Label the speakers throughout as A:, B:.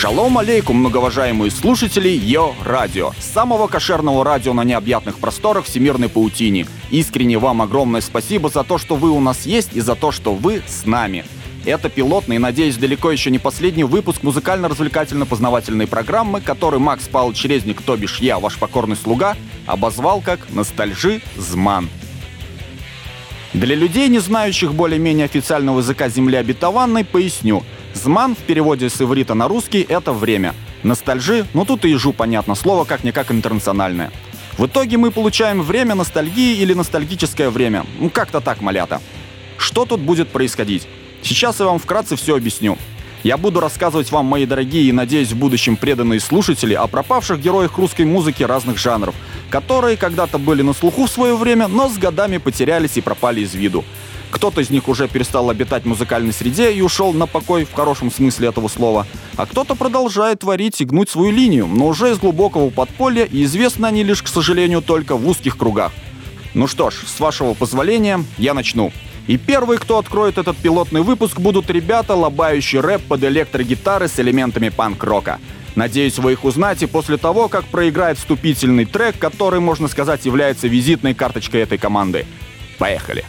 A: Шалом алейкум, многоуважаемые слушатели Йо Радио, самого кошерного радио на необъятных просторах всемирной паутини. Искренне вам огромное спасибо за то, что вы у нас есть и за то, что вы с нами. Это пилотный надеюсь, далеко еще не последний выпуск музыкально-развлекательно-познавательной программы, который Макс Павлович Резник, то бишь я, ваш покорный слуга, обозвал как «Ностальжи Зман». Для людей, не знающих более-менее официального языка Земли обетованной, поясню. Зман в переводе с иврита на русский — это время. Ностальжи, ну тут и ежу понятно, слово как-никак интернациональное. В итоге мы получаем время ностальгии или ностальгическое время. Ну как-то так, малята. Что тут будет происходить? Сейчас я вам вкратце все объясню. Я буду рассказывать вам, мои дорогие и, надеюсь, в будущем преданные слушатели, о пропавших героях русской музыки разных жанров, которые когда-то были на слуху в свое время, но с годами потерялись и пропали из виду. Кто-то из них уже перестал обитать в музыкальной среде и ушел на покой в хорошем смысле этого слова, а кто-то продолжает творить и гнуть свою линию, но уже из глубокого подполья, и известны они лишь, к сожалению, только в узких кругах. Ну что ж, с вашего позволения, я начну. И первый, кто откроет этот пилотный выпуск, будут ребята, лобающие рэп под электрогитары с элементами панк-рока. Надеюсь, вы их узнаете после того, как проиграет вступительный трек, который, можно сказать, является визитной карточкой этой команды. Поехали!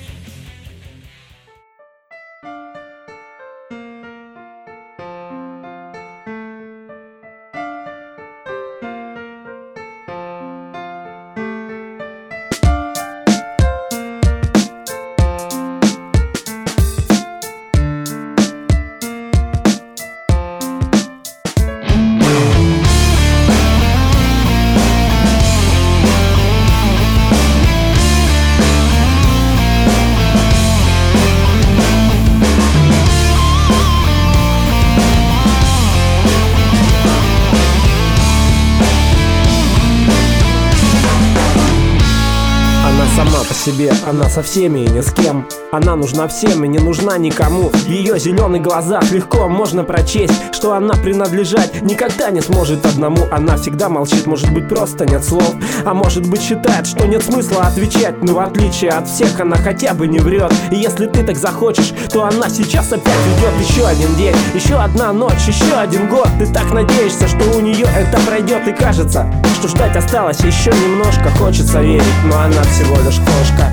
B: I'm себе Она со всеми и ни с кем. Она нужна всем и не нужна никому. В ее зеленых глазах легко можно прочесть Что она принадлежать никогда не сможет одному. Она всегда молчит, может быть просто нет слов А может быть считает, что нет смысла отвечать. Но в отличие от всех она хотя бы не врет И если ты так захочешь, то она сейчас опять ведет еще один день Еще одна ночь, еще один год. Ты так надеешься, что у нее это пройдет И кажется, что ждать осталось еще немножко. Хочется верить, но она всего лишь кошка.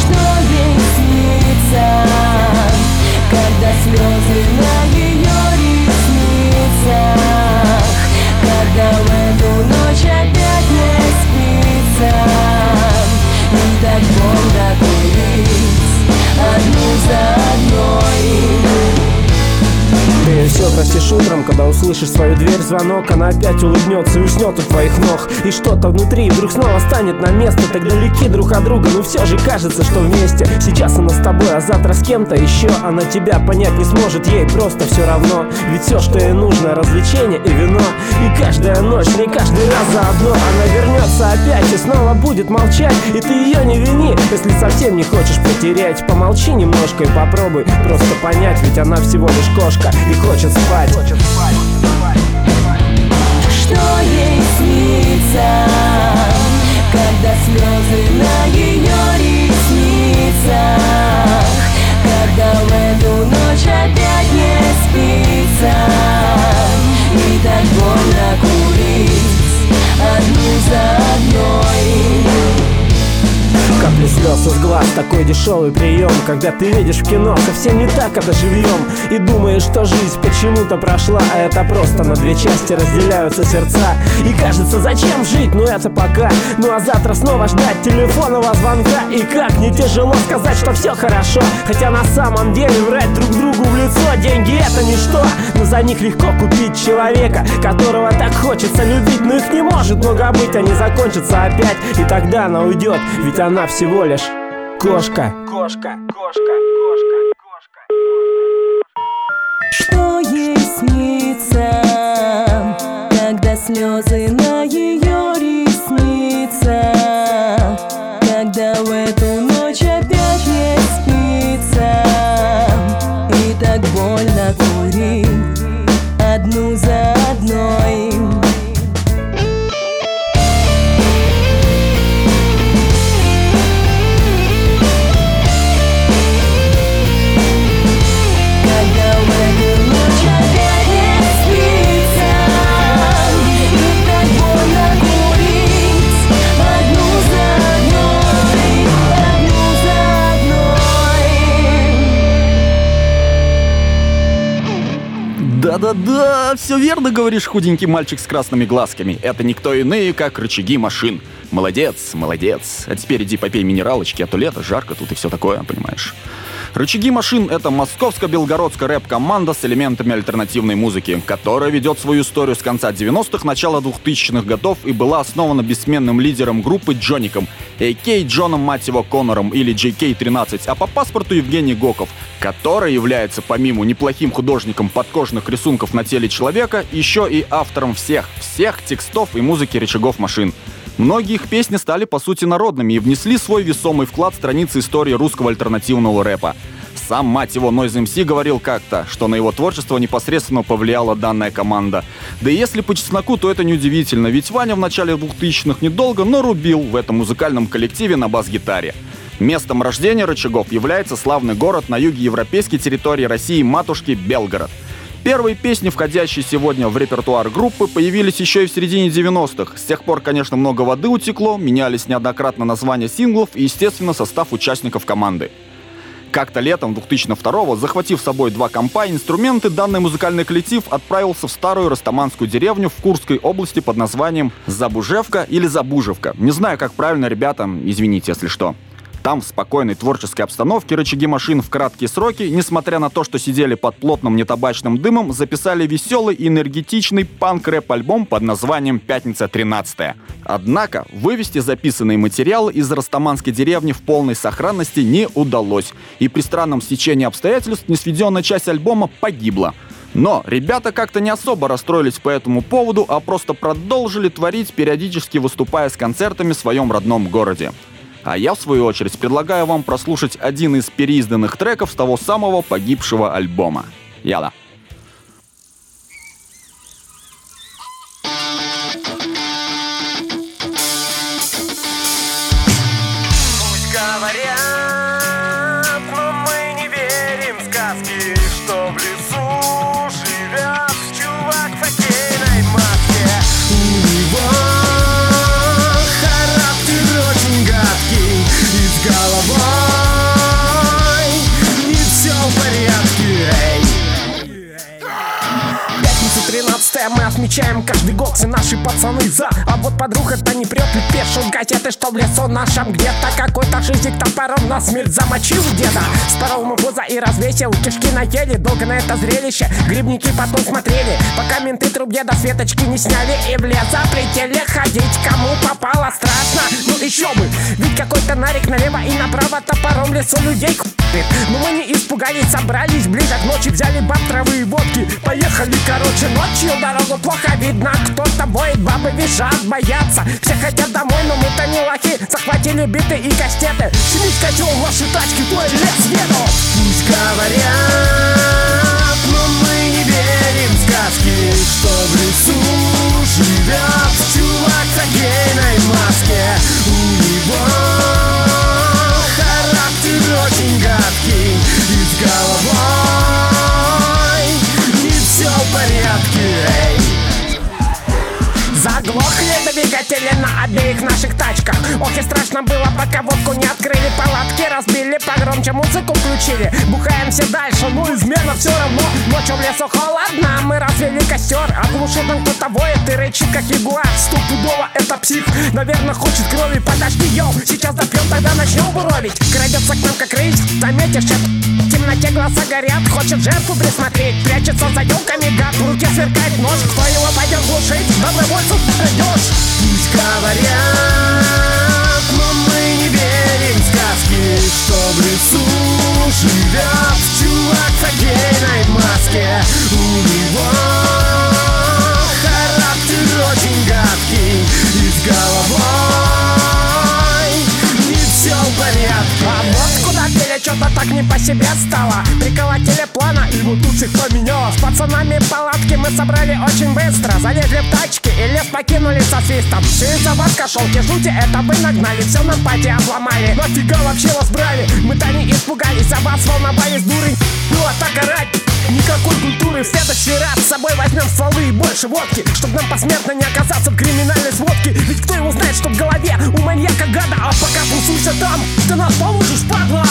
C: Что ей снится, когда слезы на ее ресницах, когда в эту ночь опять
B: Простишь утром, когда услышишь свою дверь звонок. Она опять улыбнется и уснет у твоих ног. И что-то внутри вдруг снова станет на место. Так далеки друг от друга, но все же кажется, что вместе. Сейчас она с тобой, а завтра с кем-то еще Она тебя понять не сможет, ей просто все равно. Ведь все, что ей нужно, развлечение и вино. И каждая ночь, не каждый раз заодно. Она вернется опять и снова будет молчать. И ты ее не вини, если совсем не хочешь потерять. Помолчи немножко и попробуй просто понять Ведь она всего лишь кошка. И хочет спать.
C: Что ей снится, когда слезы на ее
B: Слез из глаз, такой дешевый прием. Когда ты видишь в кино совсем не так это живьем И думаешь, что жизнь почему-то прошла А это просто на две части разделяются сердца. И кажется, зачем жить, ну это пока. Ну а завтра снова ждать телефонного звонка. И как не тяжело сказать, что все хорошо. Хотя на самом деле врать друг другу в лицо Деньги это ничто, но за них легко купить человека Которого так хочется любить, но их не может много быть Они закончатся опять, и тогда она уйдет Ведь она всего лишь кошка. Кошка, кошка, кошка, кошка.
C: Что ей снится, когда слезы на
A: Да-да-да, все верно говоришь, худенький мальчик с красными глазками. Это никто иные, как рычаги машин. Молодец, молодец. А теперь иди попей минералочки, а то лето, жарко тут и все такое, понимаешь. Рычаги машин — это московско-белгородская рэп-команда с элементами альтернативной музыки, которая ведет свою историю с конца 90-х, начала 2000-х годов и была основана бессменным лидером группы Джоником, а.к. Джоном, мать его, Коннором или JK-13, а по паспорту Евгений Гоков, который является помимо неплохим художником подкожных рисунков на теле человека, еще и автором всех, всех текстов и музыки рычагов машин. Многие их песни стали по сути народными и внесли свой весомый вклад в страницы истории русского альтернативного рэпа. Сам, мать его, Noise MC говорил как-то, что на его творчество непосредственно повлияла данная команда. Да и если по чесноку, то это неудивительно, ведь Ваня в начале 2000-х недолго, но рубил в этом музыкальном коллективе на бас-гитаре. Местом рождения рычагов является славный город на юге европейской территории России матушки Белгород – Первые песни, входящие сегодня в репертуар группы, появились еще и в середине 90-х. С тех пор, конечно, много воды утекло, менялись неоднократно названия синглов и, естественно, состав участников команды. Как-то летом 2002-го, захватив с собой два компа и инструменты, данный музыкальный коллектив отправился в старую растаманскую деревню в Курской области под названием Забужевка или Забужевка. Не знаю, как правильно, ребята, извините, если что. Там, в спокойной творческой обстановке, рычаги машин в краткие сроки, несмотря на то, что сидели под плотным нетабачным дымом, записали веселый и энергетичный панк-рэп-альбом под названием «Пятница 13 Однако вывести записанные материалы из Растаманской деревни в полной сохранности не удалось, и при странном стечении обстоятельств несведенная часть альбома погибла. Но ребята как-то не особо расстроились по этому поводу, а просто продолжили творить, периодически выступая с концертами в своем родном городе. А я, в свою очередь, предлагаю вам прослушать один из переизданных треков с того самого погибшего альбома. Яла.
B: Отмечаем каждый год Все наши пацаны за. А вот подруга это не прет и пишут газеты Что в лесу нашем где-то. Какой-то шизик топором на смерть замочил деда Спорол ему пузо и развесил Кишки на теле, долго на это зрелище. Грибники потом смотрели Пока менты труп деда светочки не сняли. И в лес запретили ходить Кому попало страшно, ну еще бы Ведь какой-то нарик налево и направо Топором лесу людей Но мы не испугались, собрались ближе к ночи Взяли баб травы и водки Поехали, короче, ночью. Дорогу плохо видно Кто-то воет, бабы визжат, боятся. Все хотят домой, но мы-то не лохи. Захватили биты и кастеты. Сидеть котел в вашей тачке, твой лес еду Пусть говорят, но мы не верим в сказки Что в лесу живет чувак в гейной маске. У него очень гадкий. И с головой Заглохли двигатели на обеих наших тачках. Ох и страшно было, пока водку не открыли. Палатки разбили, погромче музыку включили. Бухаем все дальше, ну измена все равно. Ночью в лесу холодно, мы развели костер Оглушил там кто-то воет и рычит, как ягуар. Стопудово это псих, наверное хочет крови. Подожди, йоу, сейчас допьем, тогда начнем буровить. Крадется к нам как рысь, заметишь это темноте глаза горят, хочет жертву присмотреть. Прячется за елками, гад, в руке сверкает нож. Кто его пойдет глушить, добровольцев найдешь Пусть говорят, но мы не верим сказки Что в лесу живет чувак в гейной маске. У него характер очень гадкий И с головой все в порядке А куда пели, что-то так не по себе стало. Приколотили плана, и всех поменялось. С пацанами палатки мы собрали очень быстро. Залезли в тачки и лес покинули со свистом из-за вас кошелки жути, это вы нагнали. Все на пати обломали. Нафига вообще вас брали? Мы-то не испугались, за вас волновались дуры Было так орать Никакой культуры в следующий раз С собой возьмем стволы и больше водки Чтоб нам посмертно не оказаться в криминальной сводке. Ведь кто его знает, что в голове у маньяка гада А пока тусуйся там, ты нас получишь, падла!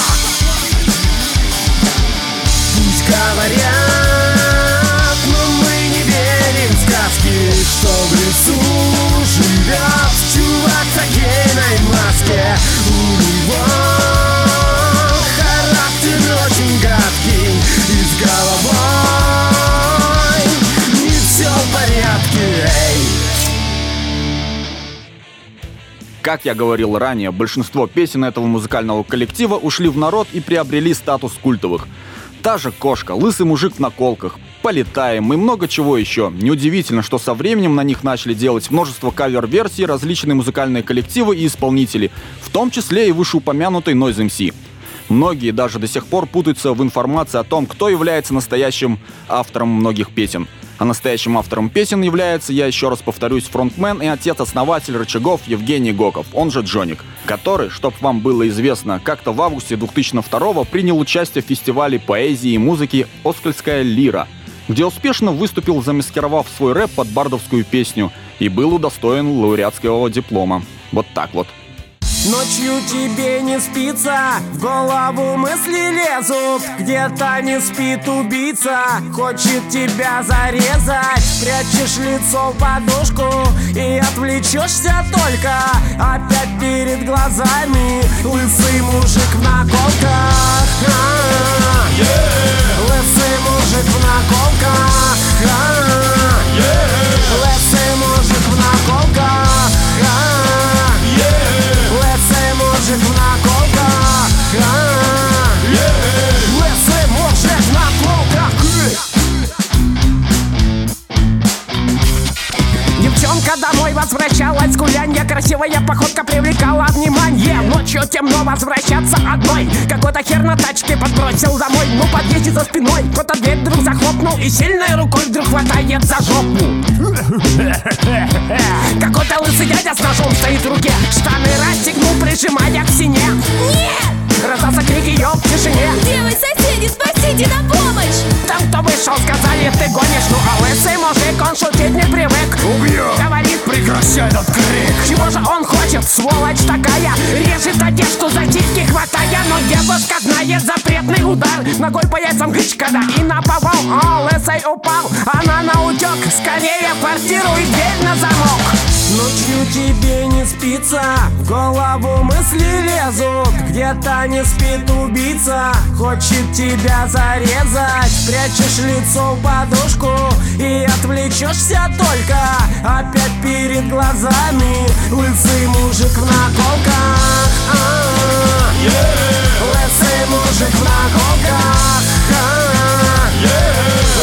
B: Пусть говорят, но мы не верим в сказки Что в лесу живет чувак в огненной маске. У него характер очень гадкий головой Не все в порядке, эй
A: Как я говорил ранее, большинство песен этого музыкального коллектива ушли в народ и приобрели статус культовых. Та же кошка, лысый мужик на колках, полетаем и много чего еще. Неудивительно, что со временем на них начали делать множество кавер-версий, различные музыкальные коллективы и исполнители, в том числе и вышеупомянутый Noise MC. Многие даже до сих пор путаются в информации о том, кто является настоящим автором многих песен. А настоящим автором песен является, я еще раз повторюсь, фронтмен и отец-основатель рычагов Евгений Гоков, он же Джоник, который, чтоб вам было известно, как-то в августе 2002 принял участие в фестивале поэзии и музыки «Оскольская лира», где успешно выступил, замаскировав свой рэп под бардовскую песню и был удостоен лауреатского диплома. Вот так вот.
B: Ночью тебе не спится, в голову мысли лезут. Где-то не спит убийца, хочет тебя зарезать. Прячешь лицо в подушку и отвлечешься только. Опять перед глазами лысый мужик в наколках. Лысый мужик в наколках. Лысый мужик в наколках Лысый возвращалась с гулянья Красивая походка привлекала внимание. Ночью темно возвращаться одной. Какой-то хер на тачке подбросил домой. Ну подъезде за спиной. Кто-то дверь вдруг захлопнул И сильной рукой вдруг хватает за жопу. Какой-то лысый дядя с ножом стоит в руке. Штаны расстегнул, прижимая к стене.
C: Нет!
B: Раздался крик ее в тишине.
C: Где вы, соседи? Спасите на помощь!
B: Там, кто вышел, сказали, ты гонишь. Ну а лысый мужик, он шутить не привык. Убью! Говорит, прекращай этот крик. Чего же он хочет, сволочь такая. Режет одежду за титьки хватая. Но девушка знает запретный удар. Ногой по яйцам гычка, да и наповал О, лысый упал, она на утек Скорее в квартиру и дверь на замок Ночью тебе не спится, в голову мысли лезут Где-то не спит убийца, хочет тебя зарезать Прячешь лицо в подушку и отвлечешься только Опять перед глазами лысый мужик в наколках. Лысый мужик в наколках.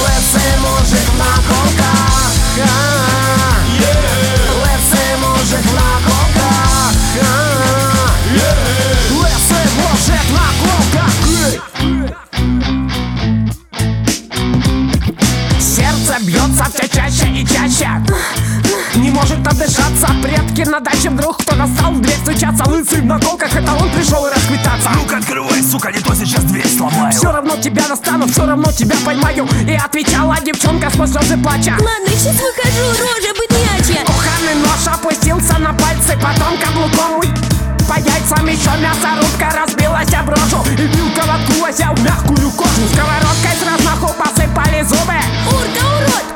B: Лысый мужик в наколках. Чаще Не может отдышаться. Предки на даче вдруг кто-то стал в дверь стучаться Лысый в наколках, это он пришел и расквитаться.
D: Ну-ка открывай, сука, не то сейчас дверь сломаю.
B: Все равно тебя достану, все равно тебя поймаю. И отвечала девчонка сквозь слезы плача.
C: Ладно, сейчас выхожу, рожа бытнячая
B: Кухонный нож опустился на пальцы, потом каблуком уй- по яйцам еще мясорубка разбилась об рожу. И вилка воткнулась в мягкую кожу. Сковородкой с размаху посыпались зубы.
C: Урка, урод,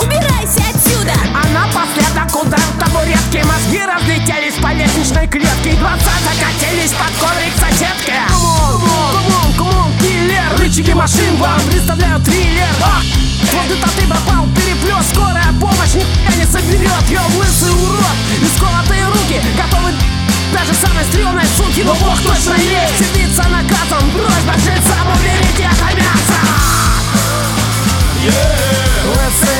C: отсюда!
B: А напоследок удар табуретки Мозги разлетелись по лестничной клетке. Глаза закатились под коврик соседки. Come on, come on, come on, киллер. Рычаги машин вам представляют триллер. А! Вот это ты пропал, переплет Скорая помощь никогда не соберет Я лысый урод. И сколотые руки Готовы. Даже самой стрёмной суки Но бог точно есть. Сидится наказан Просьба жильцам уберите это мясо. Лысый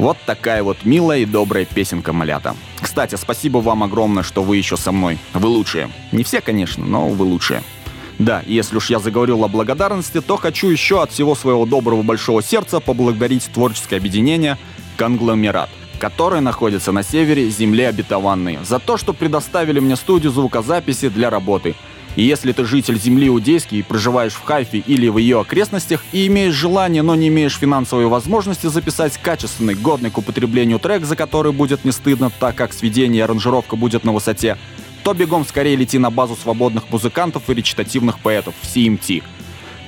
A: Вот такая вот милая и добрая песенка малята. Кстати, спасибо вам огромное, что вы еще со мной. Вы лучшие. Не все, конечно, но вы лучшие. Да, если уж я заговорил о благодарности, то хочу еще от всего своего доброго большого сердца поблагодарить творческое объединение «Конгломерат», которое находится на севере земли обетованной, за то, что предоставили мне студию звукозаписи для работы. И если ты житель земли Иудейский проживаешь в Хайфе или в ее окрестностях и имеешь желание, но не имеешь финансовой возможности записать качественный, годный к употреблению трек, за который будет не стыдно, так как сведение и аранжировка будет на высоте, то бегом скорее лети на базу свободных музыкантов и речитативных поэтов в CMT.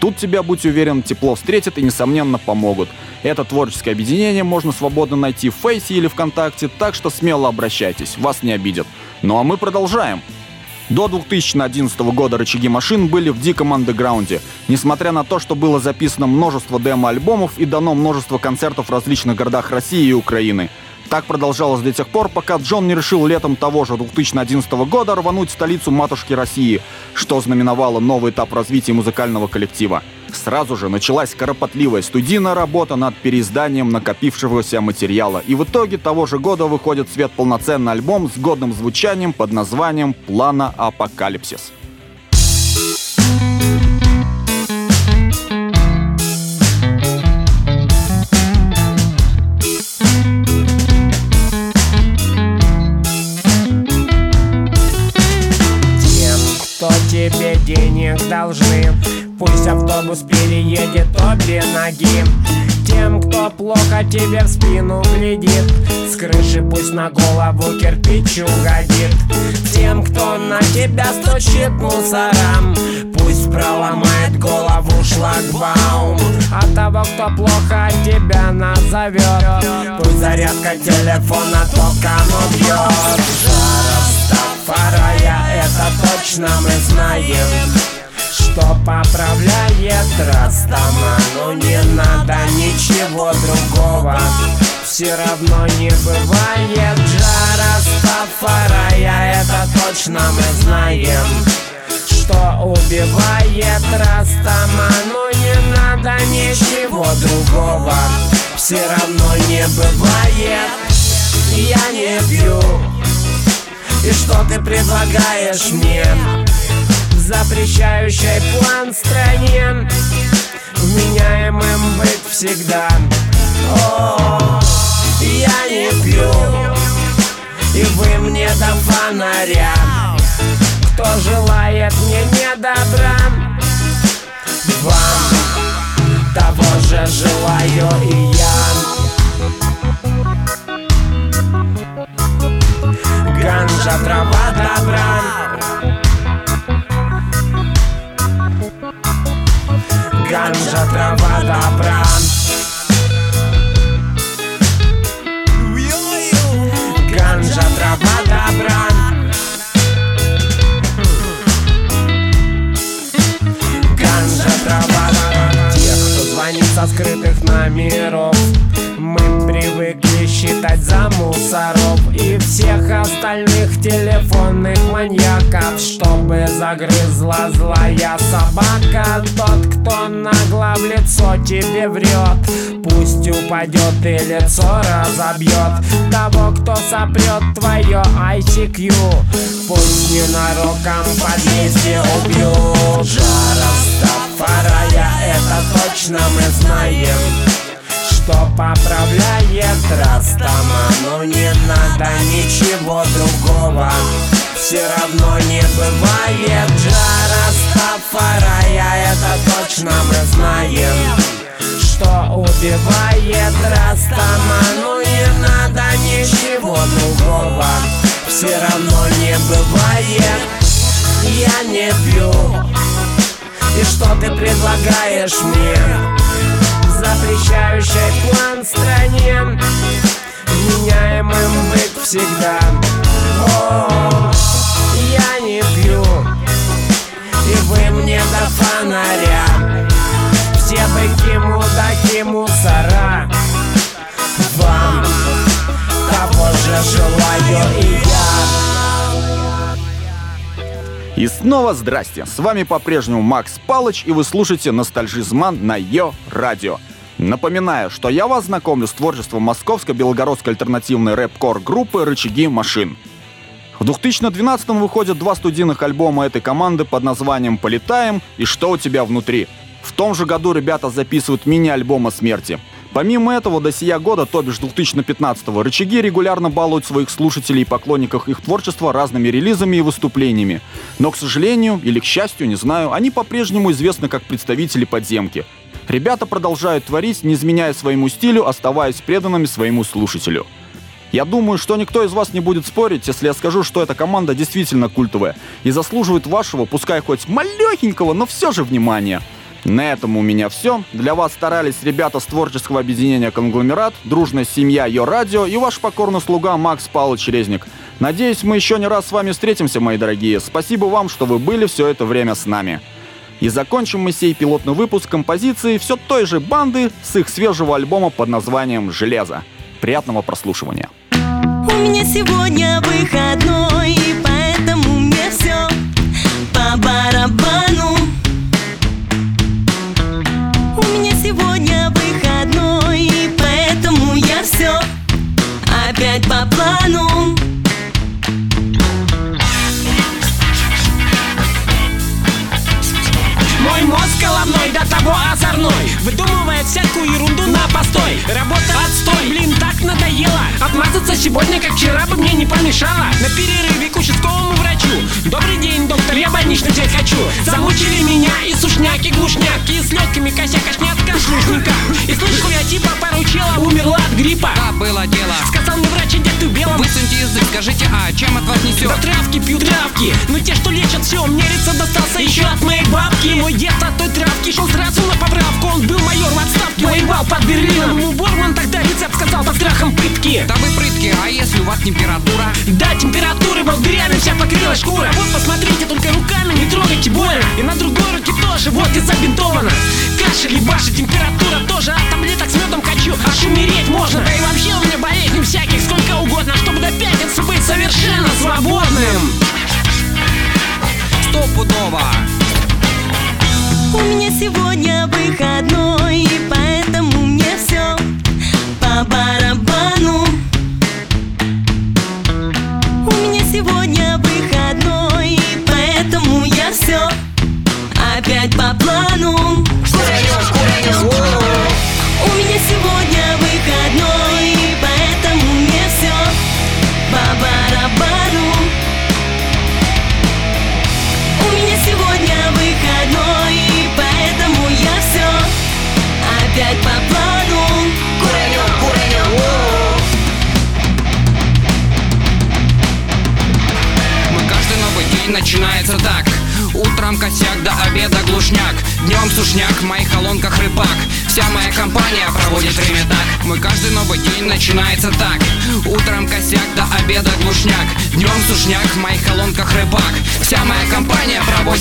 A: Тут тебя, будь уверен, тепло встретят и, несомненно, помогут. Это творческое объединение можно свободно найти в Фейсе или ВКонтакте, так что смело обращайтесь, вас не обидят. Ну а мы продолжаем. До 2011 года рычаги машин были в диком андеграунде. Несмотря на то, что было записано множество демо-альбомов и дано множество концертов в различных городах России и Украины. Так продолжалось до тех пор, пока Джон не решил летом того же 2011 года рвануть столицу матушки России, что знаменовало новый этап развития музыкального коллектива. Сразу же началась кропотливая студийная работа над переизданием накопившегося материала, и в итоге того же года выходит в свет полноценный альбом с годным звучанием под названием «Плана Апокалипсис».
B: Ноги. Тем, кто плохо тебе в спину глядит С крыши пусть на голову кирпич угодит. Тем, кто на тебя стучит мусорам Пусть проломает голову шлагбаум. А того, кто плохо тебя назовет Пусть зарядка телефона током убьет. Растафарая, это точно мы знаем что поправляет Растаману Не надо ничего другого. Все равно не бывает Жара Стафарая Это точно мы знаем. Что убивает Растаману Не надо ничего другого. Все равно не бывает Я не пью. И что ты предлагаешь мне? Запрещающей план стране. Вменяемым быть всегда. О, я не пью И вы мне до фонаря. Кто желает мне не добра Вам того же желаю и собака Тот, кто нагло в лицо тебе врет. Пусть упадет и лицо разобьет. Того, кто сопрет твое ICQ Пусть ненароком подъезде убьют. Жара Стафарая, это точно мы знаем. Что поправляет Растаману не надо ничего другого Все равно не бывает Жара Стафарая Это точно мы знаем. Что убивает Растаману не надо ничего другого. Все равно не бывает Я не пью. И что ты предлагаешь мне? запрещающей план стране Меняемым быть всегда желаю и я
A: и снова здрасте! С вами по-прежнему Макс Палыч, и вы слушаете Ностальжизман на Йо Радио. Напоминаю, что я вас знакомлю с творчеством московской белогородской альтернативной рэп-кор группы «Рычаги машин». В 2012 выходят два студийных альбома этой команды под названием «Полетаем» и «Что у тебя внутри». В том же году ребята записывают мини-альбом о смерти. Помимо этого, до сия года, то бишь 2015-го, рычаги регулярно балуют своих слушателей и поклонников их творчества разными релизами и выступлениями. Но, к сожалению, или к счастью, не знаю, они по-прежнему известны как представители подземки. Ребята продолжают творить, не изменяя своему стилю, оставаясь преданными своему слушателю. Я думаю, что никто из вас не будет спорить, если я скажу, что эта команда действительно культовая и заслуживает вашего, пускай хоть малехенького, но все же внимания. На этом у меня все. Для вас старались ребята с творческого объединения «Конгломерат», дружная семья Йо Радио и ваш покорный слуга Макс Павлович Резник. Надеюсь, мы еще не раз с вами встретимся, мои дорогие. Спасибо вам, что вы были все это время с нами. И закончим мы сей пилотный выпуск композиции все той же банды с их свежего альбома под названием «Железо». Приятного прослушивания.
C: У меня сегодня
E: а несет?
B: да травки пью травки. Ну те, что лечат все, мне рецепт достался еще от моей бабки. Мой дед от той травки шел сразу на поправку. Он был майор в отставке, воевал под Берлином. Ему Борман тогда рецепт сказал под страхом пытки
E: Да вы прытки, а если у вас температура?
B: Да, температуры волдырями вся покрылась шкура. Вот посмотрите, только руками не трогайте больно И на другой руке тоже, вот и забинтовано. Кашель, ебаши, температура тоже. От таблеток с медом хочу, аж умереть можно. Да и вообще у меня болезней всяких сколько угодно Чтобы до пятницы быть совершенно свободным
E: Стопудово
C: У меня сегодня выходной, поэтому мне все по барабану. У меня сегодня выходной, поэтому я все опять по
E: день начинается так. Утром косяк, до обеда глушняк. Днем сушняк, в моих колонках рыбак. Вся моя компания проводит